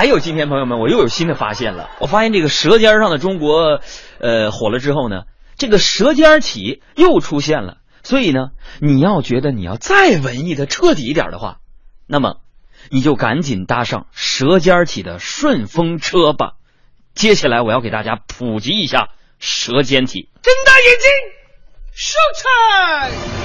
还有今天朋友们，我又有新的发现了。我发现这个《舌尖上的中国》呃火了之后呢，这个舌尖体又出现了。所以呢，你要觉得你要再文艺的彻底一点的话，那么你就赶紧搭上舌尖体的顺风车吧。接下来我要给大家普及一下舌尖体。睁大眼睛，收场。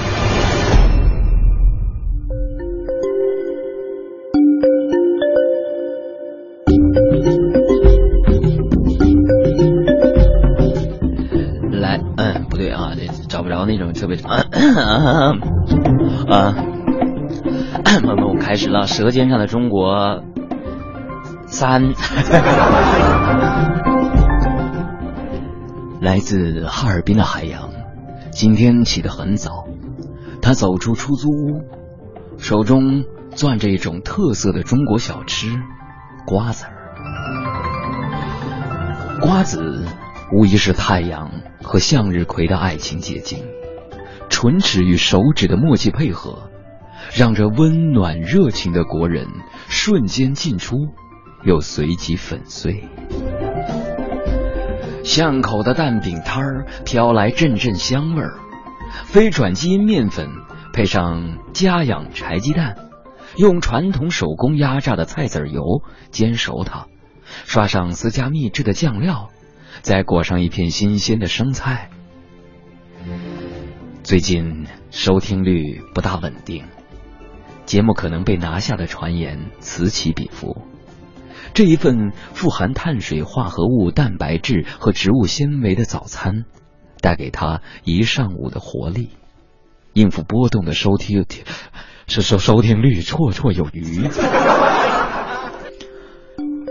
不对啊，这找不着那种特别啊啊，朋友们，开始了《舌尖上的中国》三，来自哈尔滨的海洋，今天起得很早，他走出出租屋，手中攥着一种特色的中国小吃——瓜子儿。瓜子无疑是太阳和向日葵的爱情结晶，唇齿与手指的默契配合，让这温暖热情的国人瞬间进出，又随即粉碎。巷口的蛋饼摊儿飘来阵阵香味儿，非转基因面粉配上家养柴鸡蛋，用传统手工压榨的菜籽油煎熟它。刷上私家秘制的酱料，再裹上一片新鲜的生菜。最近收听率不大稳定，节目可能被拿下的传言此起彼伏。这一份富含碳水化合物、蛋白质和植物纤维的早餐，带给他一上午的活力，应付波动的收听，是收收听率绰绰有余。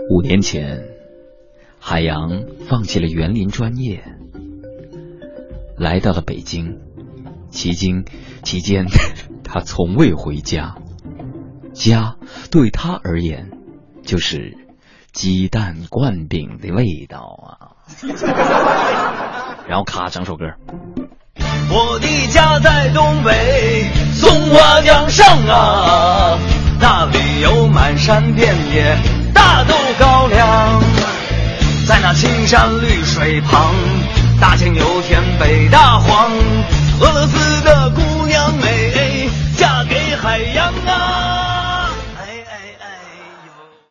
五年前，海洋放弃了园林专业，来到了北京。期间，期间 他从未回家。家对他而言，就是鸡蛋灌饼的味道啊！然后咔，整首歌。我的家在东北松花江上啊，那里有满山遍野大豆高粱，在那青山绿水旁，大庆油田北大荒，俄罗斯的姑娘美，嫁给海洋。